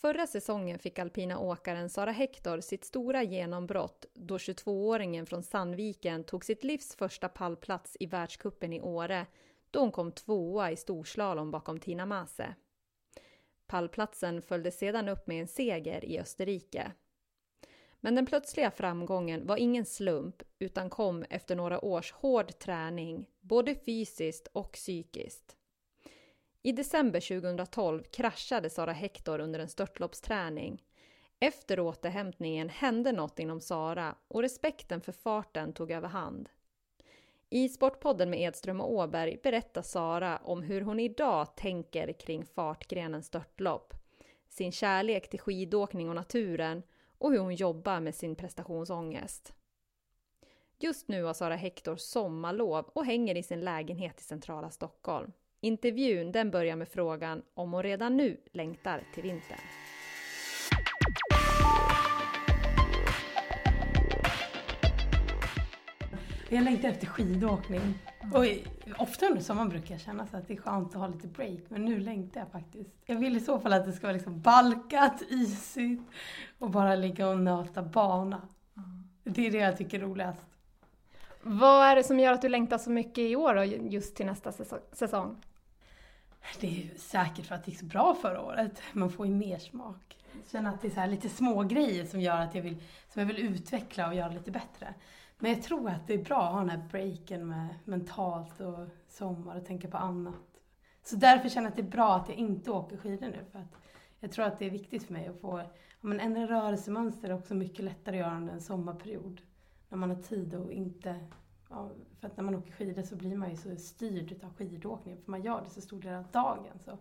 Förra säsongen fick alpina åkaren Sara Hector sitt stora genombrott då 22-åringen från Sandviken tog sitt livs första pallplats i världskuppen i Åre då hon kom tvåa i storslalom bakom Tina Mase. Pallplatsen följde sedan upp med en seger i Österrike. Men den plötsliga framgången var ingen slump utan kom efter några års hård träning, både fysiskt och psykiskt. I december 2012 kraschade Sara Hector under en störtloppsträning. Efter återhämtningen hände något inom Sara och respekten för farten tog överhand. I Sportpodden med Edström och Åberg berättar Sara om hur hon idag tänker kring fartgrenen störtlopp, sin kärlek till skidåkning och naturen och hur hon jobbar med sin prestationsångest. Just nu har Sara Hector sommarlov och hänger i sin lägenhet i centrala Stockholm. Intervjun den börjar med frågan om hon redan nu längtar till vintern. Jag längtar efter skidåkning. Och ofta under sommaren brukar jag känna så att det är skönt att ha lite break, men nu längtar jag faktiskt. Jag vill i så fall att det ska vara liksom balkat, isigt och bara ligga och nöta bana. Det är det jag tycker är roligast. Vad är det som gör att du längtar så mycket i år och just till nästa säsong? Det är säkert för att det gick så bra förra året. Man får ju mer smak. Jag känner att det är så här lite små grejer som gör att jag vill, som jag vill utveckla och göra lite bättre. Men jag tror att det är bra att ha den här breaken med mentalt och sommar och tänka på annat. Så därför känner jag att det är bra att jag inte åker skidor nu. För att jag tror att det är viktigt för mig att få ja, men ändra rörelsemönster är också mycket lättare att göra under en sommarperiod. När man har tid och inte... Ja, för att när man åker skidor så blir man ju så styrd utav skidåkningen. För man gör det så stor del av dagen. Så.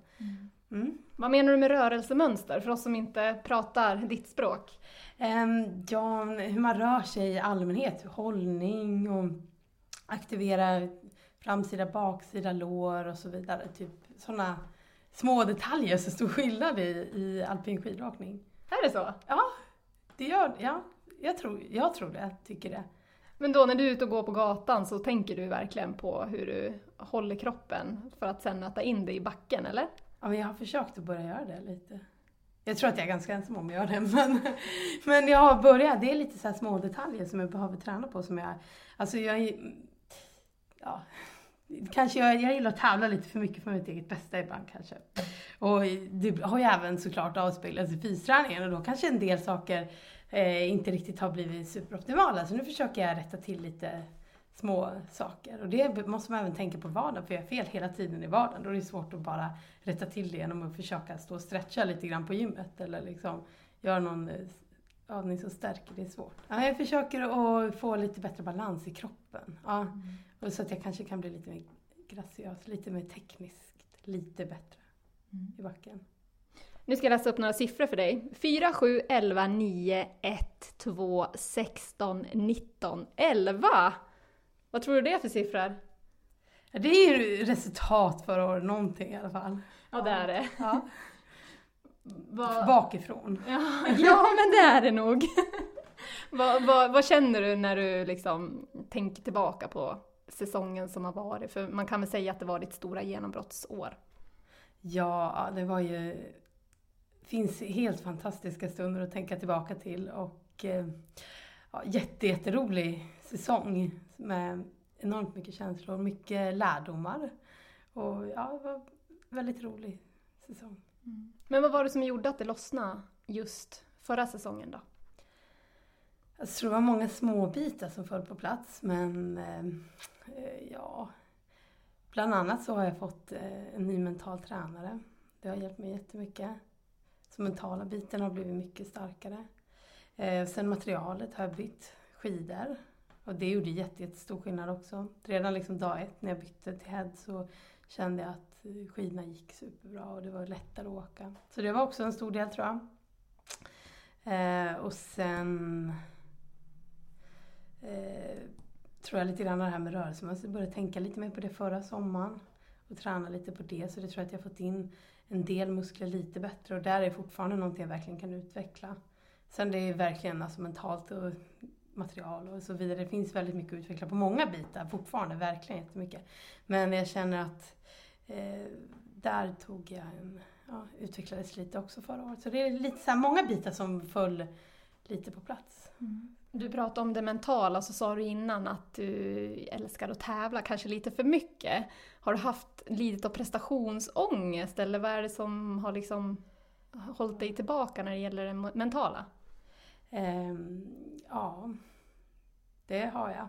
Mm. Vad menar du med rörelsemönster för oss som inte pratar ditt språk? Ehm, ja, hur man rör sig i allmänhet. Hållning och aktivera framsida, baksida, lår och så vidare. Typ sådana små detaljer så stor skillnad i, i alpin skidåkning. Är det så? Ja, det gör ja, jag tror, jag tror det. Tycker det. Men då när du är ute och går på gatan så tänker du verkligen på hur du håller kroppen för att sen nöta in det i backen, eller? Ja, men jag har försökt att börja göra det lite. Jag tror att jag är ganska ensam om att göra det, men, men jag har börjat. Det är lite så här små detaljer som jag behöver träna på som jag... Alltså jag... Ja, kanske jag, jag gillar att tävla lite för mycket för mitt eget bästa ibland kanske. Och det har ju även såklart avspeglats i fysträningen och då kanske en del saker eh, inte riktigt har blivit superoptimala. Så nu försöker jag rätta till lite små saker. Och det måste man även tänka på vardagen, för jag har fel hela tiden i vardagen. Då är det svårt att bara rätta till det genom att försöka stå och stretcha lite grann på gymmet eller liksom göra någon eh, övning som stärker. Det är svårt. Ja, jag försöker att få lite bättre balans i kroppen. Ja. Och så att jag kanske kan bli lite mer graciös, lite mer tekniskt, lite bättre i backen. Nu ska jag läsa upp några siffror för dig. 4, 7, 11, 9, 1, 2, 16, 19, 11! Vad tror du det är för siffror? Ja, det är ju resultat förra året, någonting i alla fall. Ja, det är det. Ja. Vad- Bakifrån. Ja, ja, men det är det nog. vad, vad, vad känner du när du liksom tänker tillbaka på säsongen som har varit? För man kan väl säga att det var ditt stora genombrottsår. Ja, det var ju... finns helt fantastiska stunder att tänka tillbaka till och eh, ja, jätte, jätterolig säsong med enormt mycket känslor, mycket lärdomar. Och ja, det var väldigt rolig säsong. Men vad var det som gjorde att det lossnade just förra säsongen då? Jag tror det var många små bitar som föll på plats men eh, ja, bland annat så har jag fått eh, en ny mental tränare. Det har hjälpt mig jättemycket. Så mentala biten har blivit mycket starkare. Eh, sen materialet har jag bytt skidor. Och det gjorde jätte, jättestor skillnad också. Redan liksom dag ett när jag bytte till head så kände jag att eh, skidorna gick superbra och det var lättare att åka. Så det var också en stor del tror jag. Eh, och sen eh, tror jag lite grann det här med rörelse. Jag började tänka lite mer på det förra sommaren och träna lite på det. Så det tror jag att jag har fått in en del muskler lite bättre och där är fortfarande någonting jag verkligen kan utveckla. Sen det är verkligen alltså mentalt och material och så vidare. Det finns väldigt mycket att utveckla på många bitar fortfarande, verkligen jättemycket. Men jag känner att eh, där tog jag en, ja, utvecklades lite också förra året. Så det är lite så här, många bitar som föll lite på plats. Mm. Du pratade om det mentala, så sa du innan att du älskar att tävla, kanske lite för mycket. Har du haft lidit av prestationsångest eller vad är det som har liksom hållit dig tillbaka när det gäller det mentala? Um, ja, det har jag.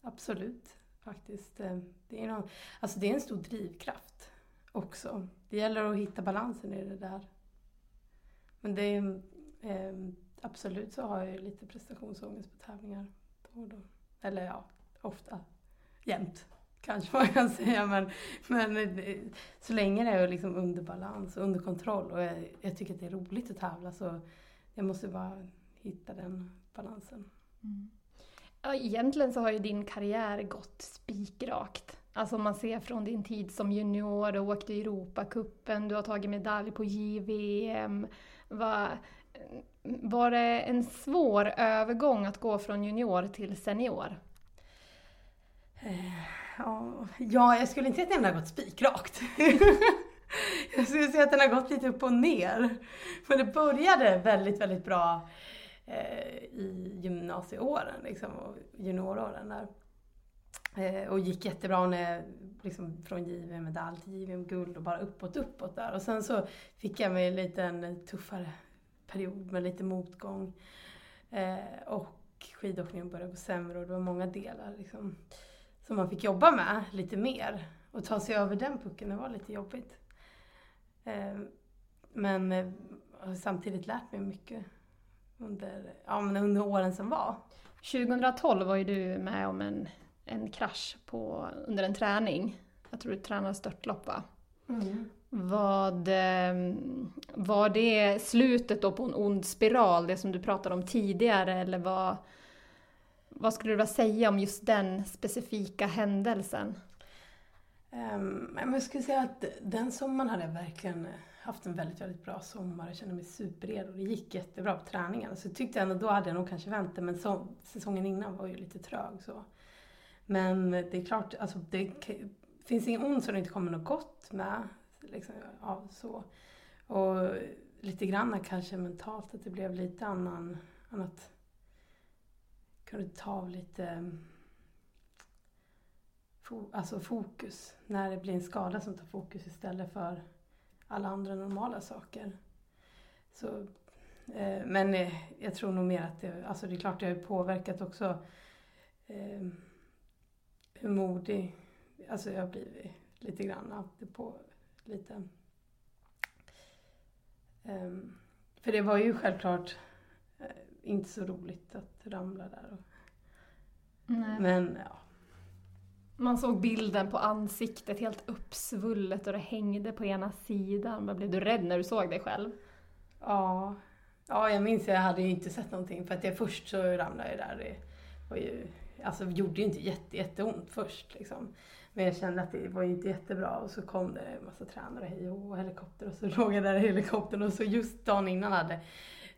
Absolut, faktiskt. Ehm, det är, någon, alltså det är en stor drivkraft också. Det gäller att hitta balansen i det där. Men det är, um, absolut så har jag lite prestationsångest på tävlingar. Då och då. Eller ja, ofta. Jämt kanske man kan säga. Men, men så länge det är liksom under balans och under kontroll och jag, jag, tycker att det är roligt att tävla så jag måste bara hitta den balansen. Mm. Ja, egentligen så har ju din karriär gått spikrakt. Alltså man ser från din tid som junior, du åkte Europacupen, du har tagit medalj på JVM. Var, var det en svår övergång att gå från junior till senior? Ja, jag skulle inte säga att den har gått spikrakt. jag skulle säga att den har gått lite upp och ner. Men det började väldigt, väldigt bra eh, i gymnasieåren liksom, och junioråren där. Eh, och gick jättebra när, liksom, från JVM-medalj till JVM-guld och bara uppåt, uppåt där. Och sen så fick jag mig en liten tuffare period med lite motgång. Eh, och skidåkningen började gå sämre och det var många delar liksom, som man fick jobba med lite mer. Och ta sig över den pucken, det var lite jobbigt. Eh, men eh, har samtidigt lärt mig mycket under, ja, under åren som var. 2012 var ju du med om en, en krasch på, under en träning. Jag tror du tränade störtlopp va? Mm. Vad, ehm, var det slutet då på en ond spiral, det som du pratade om tidigare, eller vad, vad skulle du vilja säga om just den specifika händelsen? Um, jag skulle säga att den sommaren hade jag verkligen haft en väldigt, väldigt bra sommar. Jag kände mig superredo. Det gick jättebra på träningarna. Så jag ändå då hade jag nog kanske vänt det, men så, säsongen innan var ju lite trög så. Men det är klart, alltså det finns inget ont som det inte kommer något gott med. Liksom, ja, så. Och lite grann kanske mentalt att det blev lite annan, annat. Kunde ta av lite ehm, alltså fokus. När det blir en skada som tar fokus istället för alla andra normala saker. Så, eh, men eh, jag tror nog mer att det, alltså det är klart det har påverkat också eh, hur modig, alltså jag har blivit lite grann det på lite. Ehm, för det var ju självklart eh, inte så roligt att ramla där. Och, Nej. Men ja, man såg bilden på ansiktet helt uppsvullet och det hängde på ena sidan. blev du rädd när du såg dig själv? Ja, ja jag minns jag hade ju inte sett någonting för att jag först så ramlade jag där. Det var ju, alltså gjorde ju inte jätte, jätteont först liksom. Men jag kände att det var ju inte jättebra och så kom det en massa tränare hej och helikopter och så låg jag där i helikoptern och så just dagen innan hade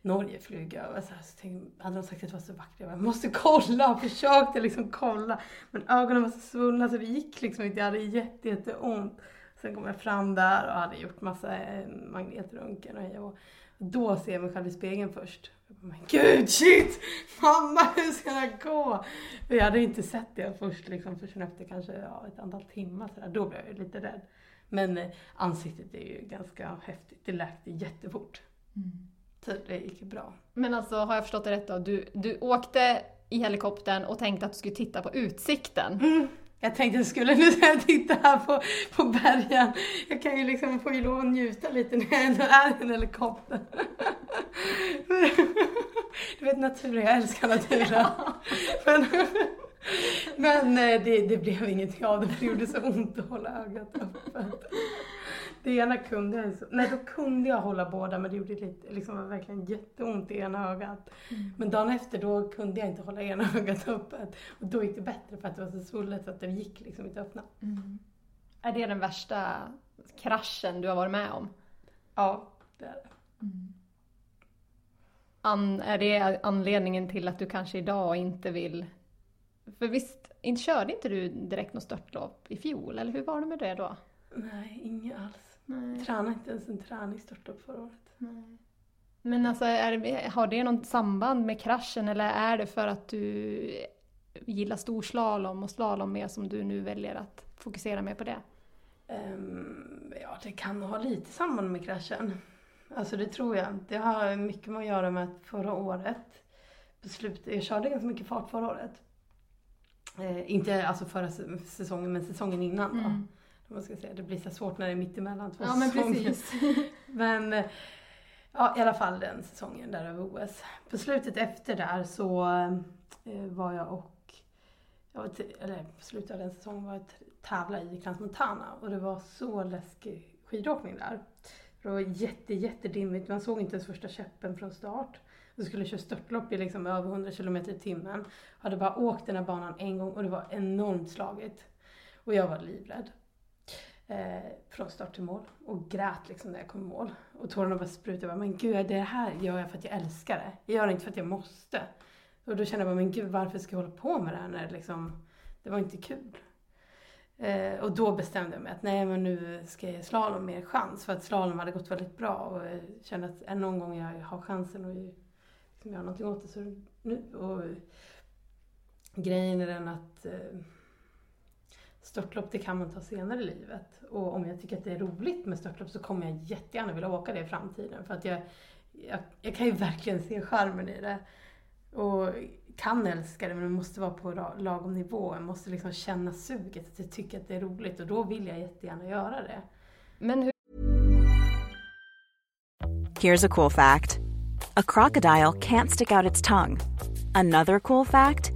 Norge flyga över. Så, här, så tänkte, hade de sagt att det var så vackert, jag, bara, jag måste kolla. Och försökte liksom kolla. Men ögonen var så svullna så det gick liksom inte. Jag hade jätte, jätteont. Sen kom jag fram där och hade gjort massa eh, magnetröntgen och, och då ser jag mig själv i spegeln först. Jag bara, men gud shit! Mamma hur ska det gå? För jag hade inte sett det först liksom förrän efter kanske ja, ett antal timmar sådär. Då blev jag lite rädd. Men eh, ansiktet är ju ganska häftigt. Det läkte jättefort. Mm. Så det gick bra. Men alltså, har jag förstått det rätt då? Du, du åkte i helikoptern och tänkte att du skulle titta på utsikten. Jag tänkte jag skulle nu titta här på, på bergen. Jag kan ju liksom få ju lov att njuta lite när jag ändå är i en helikopter. Du vet naturen, jag älskar naturen. Men, men eh, det, det blev ingenting av det för det gjorde så ont att hålla ögat öppet. Det ena kunde jag, nej då kunde jag hålla båda men det gjorde lite, liksom var verkligen jätteont i ena ögat. Men dagen efter då kunde jag inte hålla ena ögat öppet. Och då gick det bättre för att det var så svullet så att det gick liksom inte att öppna. Är det den värsta kraschen du har varit med om? Ja, det är det. An, är det anledningen till att du kanske idag inte vill... För visst, inte körde inte du direkt något störtlopp i fjol, eller hur var det med det då? Nej, inget alls. Nej. Tränade inte ens en träningsstörtlopp förra året. Men alltså, det, har det något samband med kraschen eller är det för att du gillar storslalom och slalom mer som du nu väljer att fokusera mer på det? Ehm, ja, det kan ha lite samband med kraschen. Alltså det tror jag. Det har mycket med att göra med att förra året, på slutet, jag körde ganska mycket fart förra året. Eh, inte alltså förra säsongen, men säsongen innan då. Om man ska säga. Det blir så svårt när det är mitt emellan två säsonger. Men eh, ja, i alla fall den säsongen där över OS. På slutet efter där så eh, var jag och, jag var t- eller slutet av den säsongen var jag tävla i Crans Montana och det var så läskig skidåkning där. Det var jätte, jättedimmigt, man såg inte ens första käppen från start. Jag skulle köra störtlopp i liksom över 100 km i timmen. Jag hade bara åkt den här banan en gång och det var enormt slagigt. Och jag var livrädd eh, från start till mål och grät liksom när jag kom i mål. Och tårarna bara sprutade. Jag bara, men gud, det här gör jag för att jag älskar det. Jag gör det inte för att jag måste. Och då kände jag bara, men gud, varför ska jag hålla på med det här när det liksom, det var inte kul. Eh, och då bestämde jag mig att nej, men nu ska jag ge slalom mer chans. För att slalom hade gått väldigt bra och jag kände att är det någon gång jag har chansen att liksom göra någonting åt det så är det nu. Och grejen är den att eh, Störtlopp det kan man ta senare i livet. Och om jag tycker att det är roligt med störtlopp så kommer jag jättegärna vilja åka det i framtiden. För att jag, jag, jag kan ju verkligen se charmen i det. Och kan älska det men det måste vara på lagom nivå. Jag måste liksom känna suget, att jag tycker att det är roligt. Och då vill jag jättegärna göra det. Men hur Here's a cool fact a crocodile can't stick out its tongue. Another cool fact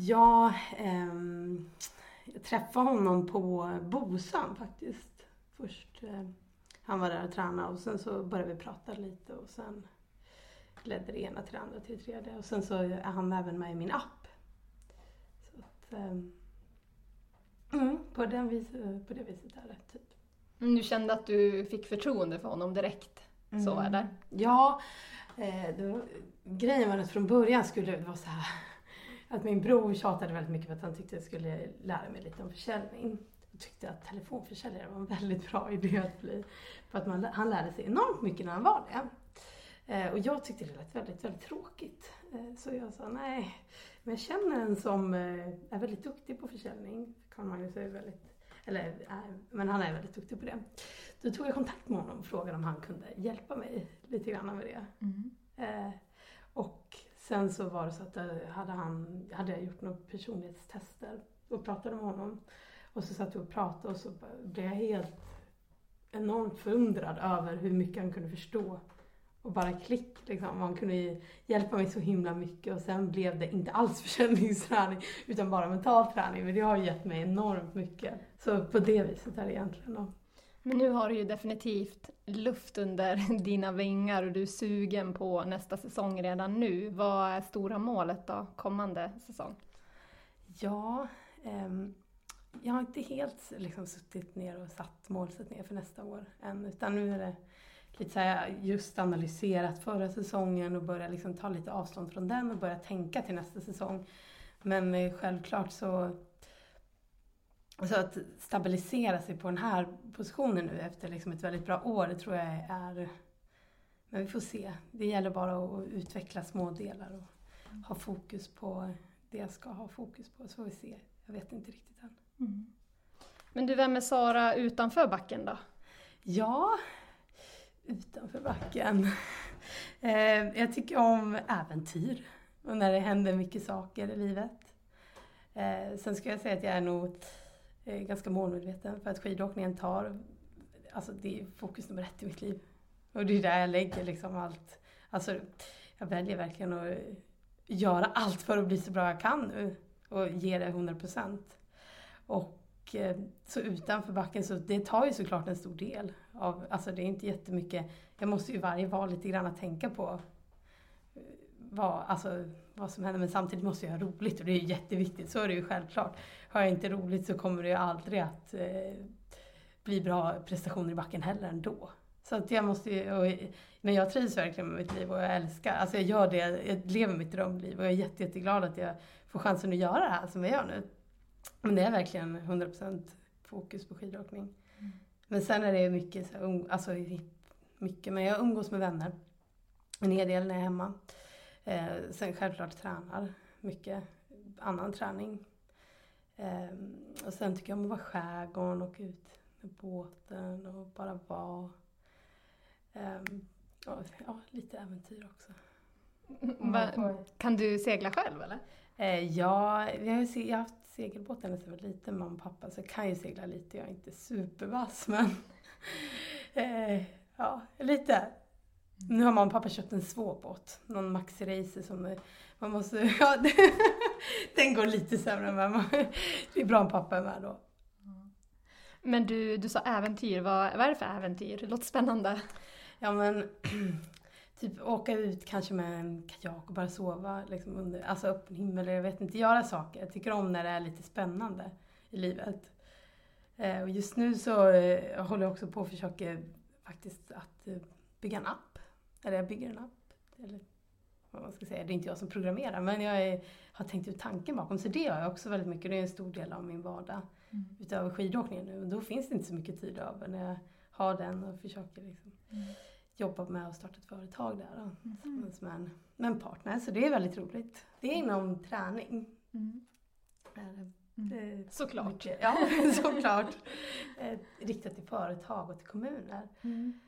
Ja, ehm, jag träffade honom på Bosön faktiskt. Först, eh, han var där och tränade och sen så började vi prata lite och sen ledde det ena till det andra till det tredje. Och sen så är han även med i min app. Så att, ehm, mm, på, den vis, på det viset är det typ. Mm, Du kände att du fick förtroende för honom direkt? Så är det? Ja, eh, var, grejen var att från början skulle det vara så här att min bror tjatade väldigt mycket för att han tyckte jag skulle lära mig lite om försäljning. och tyckte att telefonförsäljare var en väldigt bra idé att bli. För att man, han lärde sig enormt mycket när han var det. Eh, och jag tyckte det lät väldigt, väldigt tråkigt. Eh, så jag sa nej, men jag känner en som eh, är väldigt duktig på försäljning. Carl Magnus är väldigt, eller är, men han är väldigt duktig på det. Då tog jag kontakt med honom och frågade om han kunde hjälpa mig lite grann med det. Mm. Och sen så var det så att eh, hade, han, hade jag gjort några personlighetstester och pratade med honom. Och så satt vi och pratade och så blev jag helt enormt förundrad över hur mycket han kunde förstå. Och bara klick liksom. Han kunde hjälpa mig så himla mycket och sen blev det inte alls försäljningsträning utan bara mental träning. Men det har gett mig enormt mycket. Så på det viset är det egentligen då. Men nu har du ju definitivt luft under dina vingar och du är sugen på nästa säsong redan nu. Vad är stora målet då, kommande säsong? Ja, um jag har inte helt liksom suttit ner och satt målsättningar för nästa år än. Utan nu är det lite så här, just analyserat förra säsongen och börjat liksom ta lite avstånd från den och börja tänka till nästa säsong. Men eh, självklart så så att stabilisera sig på den här positionen nu efter liksom ett väldigt bra år, det tror jag är... Men vi får se. Det gäller bara att utveckla små delar och ha fokus på det jag ska ha fokus på, så får vi se. Jag vet inte riktigt än. Mm. Men du, vem är Sara utanför backen då? Ja, utanför backen. Eh, jag tycker om äventyr och när det händer mycket saker i livet. Eh, sen ska jag säga att jag är nog Eh, ganska målmedveten för att skidåkningen tar, alltså det är fokus nummer ett i mitt liv. Och det är där jag lägger liksom allt. Alltså jag väljer verkligen att göra allt för att bli så bra jag kan nu och ge det 100 procent. Och eh, så utanför backen, så det tar ju såklart en stor del av, alltså det är inte jättemycket, jag måste ju varje val lite grann att tänka på vad, alltså, vad som händer, men samtidigt måste jag ha roligt och det är jätteviktigt, så är det ju självklart. Har jag inte roligt så kommer det ju aldrig att eh, bli bra prestationer i backen heller ändå. Så att jag måste ju, och, men jag trivs verkligen med mitt liv och jag älskar, alltså jag gör det, jag lever mitt drömliv och jag är jätte, jätteglad att jag får chansen att göra det här som jag gör nu. Men det är verkligen 100% fokus på skidåkning. Mm. Men sen är det mycket, så här, alltså mycket, men jag umgås med vänner en hel del när jag är hemma. Eh, sen självklart tränar mycket, annan träning. Eh, och sen tycker jag om att vara skärgården och ut med båten och bara vara. Eh, och, ja, lite äventyr också. kan du segla själv eller? Eh, ja, jag har, jag har haft segelbåten när jag var liten, mamma och pappa, så jag kan ju segla lite. Jag är inte supervass, men eh, ja, lite. Nu har mamma och pappa köpt en svår båt, någon Maxi Racer som man måste, ja, den går lite sämre än mamma. Det är bra om pappa är med då. Men du, du sa äventyr, vad, vad är det för äventyr? Det låter spännande. Ja men typ åka ut kanske med en kajak och bara sova liksom under alltså öppen himmel. Jag vet inte, göra saker. Jag tycker om när det är lite spännande i livet. Eh, och just nu så eh, håller jag också på och försöker faktiskt att eh, bygga en app. Eller jag bygger en app. Eller vad man ska säga. Det är inte jag som programmerar men jag är, har tänkt ut tanken bakom. Så det gör jag också väldigt mycket. Det är en stor del av min vardag. Mm. Utöver skidåkningen nu. Och då finns det inte så mycket tid över när jag har den och försöker liksom. Mm jobbar med att starta ett företag där då, mm. med, en, med en partner. Så det är väldigt roligt. Det är inom träning. Mm. Mm. Såklart. Mycket, ja, såklart. Eh, riktat till företag och till kommuner. Mm.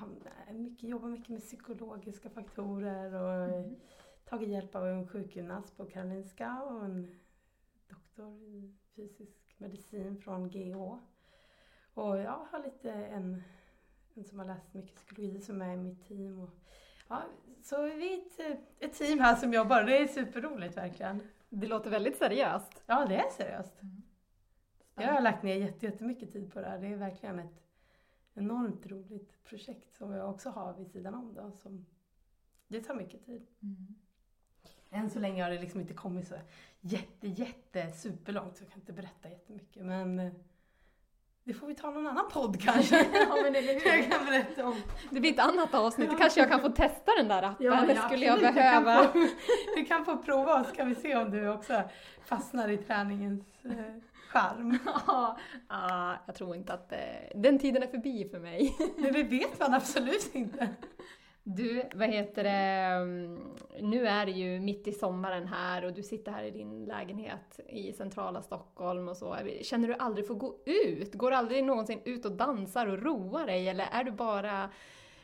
Han mycket, jobbar mycket med psykologiska faktorer och mm. tagit hjälp av en sjukgymnast på Karolinska och en doktor i fysisk medicin från GH. Och jag har lite en en som har läst mycket psykologi som är i mitt team. Och, ja, så vi är ett, ett team här som jobbar det är superroligt verkligen. Det låter väldigt seriöst. Ja, det är seriöst. Mm. Jag har lagt ner jättemycket tid på det här. Det är verkligen ett enormt roligt projekt som jag också har vid sidan om. Då, som, det tar mycket tid. Mm. Än så länge har det liksom inte kommit så jätte, jätte superlångt så jag kan inte berätta jättemycket. Men eh, det får vi ta någon annan podd kanske. ja, men eller hur? Jag kan berätta om. Det blir ett annat avsnitt. Kanske jag kan få testa den där appen. Ja, ja, skulle jag behöva. Du kan, få, du kan få prova så kan vi se om du också fastnar i träningens... Charm. ja, jag tror inte att eh, den tiden är förbi för mig. Men det vet man absolut inte. Du, vad heter det, mm, nu är det ju mitt i sommaren här och du sitter här i din lägenhet i centrala Stockholm och så. Känner du aldrig för att gå ut? Går du aldrig någonsin ut och dansar och roar dig eller är du bara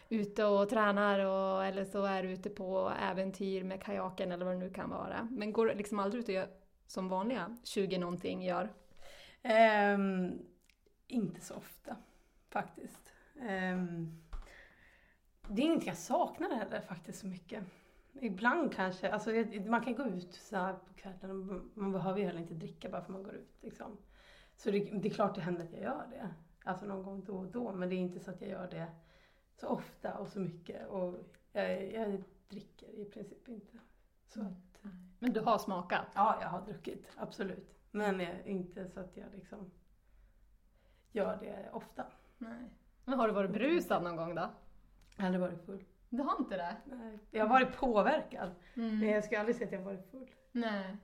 ute och tränar och, eller så är du ute på äventyr med kajaken eller vad det nu kan vara. Men går du liksom aldrig ut och gör som vanliga 20 någonting gör? Um, inte så ofta faktiskt. Um, det är inget jag saknar heller faktiskt så mycket. Ibland kanske, alltså man kan gå ut så här på kvällen man behöver ju heller inte dricka bara för man går ut liksom. Så det, det, är klart det händer att jag gör det. Alltså någon gång då och då, men det är inte så att jag gör det så ofta och så mycket. Och jag, jag dricker i princip inte. Så att, men du har smakat? Ja, jag har druckit, absolut. Men inte så att jag liksom gör det ofta. Nej. Men har du varit brusad någon gång då? Aldrig varit full. Du har inte det? Nej. Jag har varit påverkad. Mm. Men jag skulle aldrig säga att jag har varit full. Nej.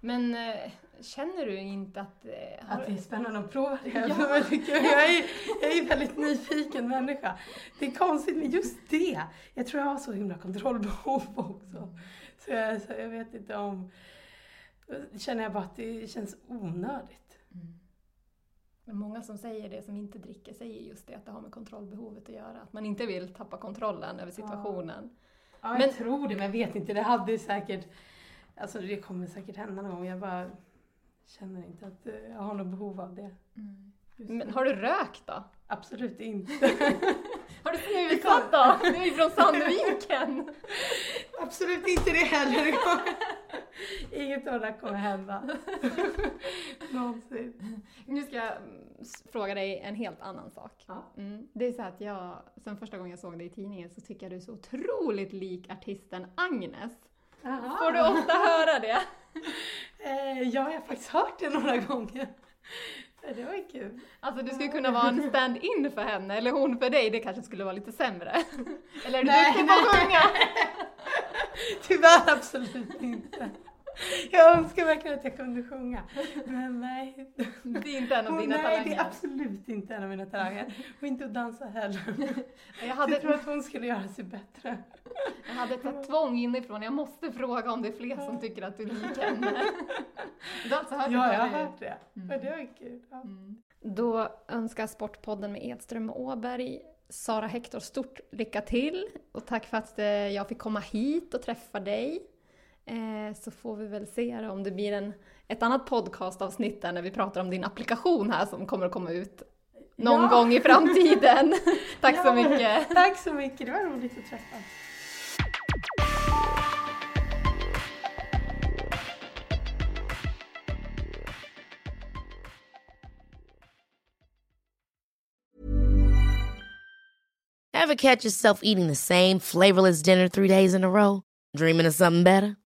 Men äh, känner du inte att... Äh, att det är spännande att prova det? Ja. jag, är, jag är en väldigt nyfiken människa. Det är konstigt med just det. Jag tror jag har så himla kontrollbehov också. Så jag, så jag vet inte om... Känner jag bara att det känns onödigt. Mm. Men många som säger det, som inte dricker, säger just det att det har med kontrollbehovet att göra. Att man inte vill tappa kontrollen över situationen. Ja, ja jag tror det, men jag vet inte. Det hade säkert... Alltså det kommer säkert hända någon gång. Jag bara känner inte att jag har något behov av det. Mm. Men har du rökt då? Absolut inte. har du snusat då? Du är ju från Sandviken. Absolut inte det heller. Inget av det kommer hända. Någonsin. Nu ska jag fråga dig en helt annan sak. Ja. Mm. Det är så att jag, sen första gången jag såg dig i tidningen så tycker jag du är så otroligt lik artisten Agnes. Aha. Får du ofta höra det? Eh, ja, jag har faktiskt hört det några gånger. Det var kul. Alltså du skulle kunna vara en stand-in för henne, eller hon för dig, det kanske skulle vara lite sämre. Eller är du duktig på att sjunga? Tyvärr absolut inte. Jag önskar verkligen att jag kunde sjunga. Men nej. Det är inte en av dina nej, talanger? Nej, det är absolut inte en av mina talanger. Och inte att dansa heller. Jag, hade... jag tror att hon skulle göra sig bättre. Jag hade ett tvång inifrån. Jag måste fråga om det är fler som tycker att du är lik henne. Du har alltså hört ja, jag har hört det. Mm. Men det var kul. Ja. Mm. Då önskar Sportpodden med Edström och Åberg Sara Hector stort lycka till och tack för att eh, jag fick komma hit och träffa dig. Eh, så får vi väl se om det blir en, ett annat podcastavsnitt där när vi pratar om din applikation här som kommer att komma ut någon ja. gång i framtiden. tack ja, så mycket! Tack så mycket, det var roligt att träffas. Ever catch yourself eating the same flavorless dinner three days in a row? Dreaming of something better?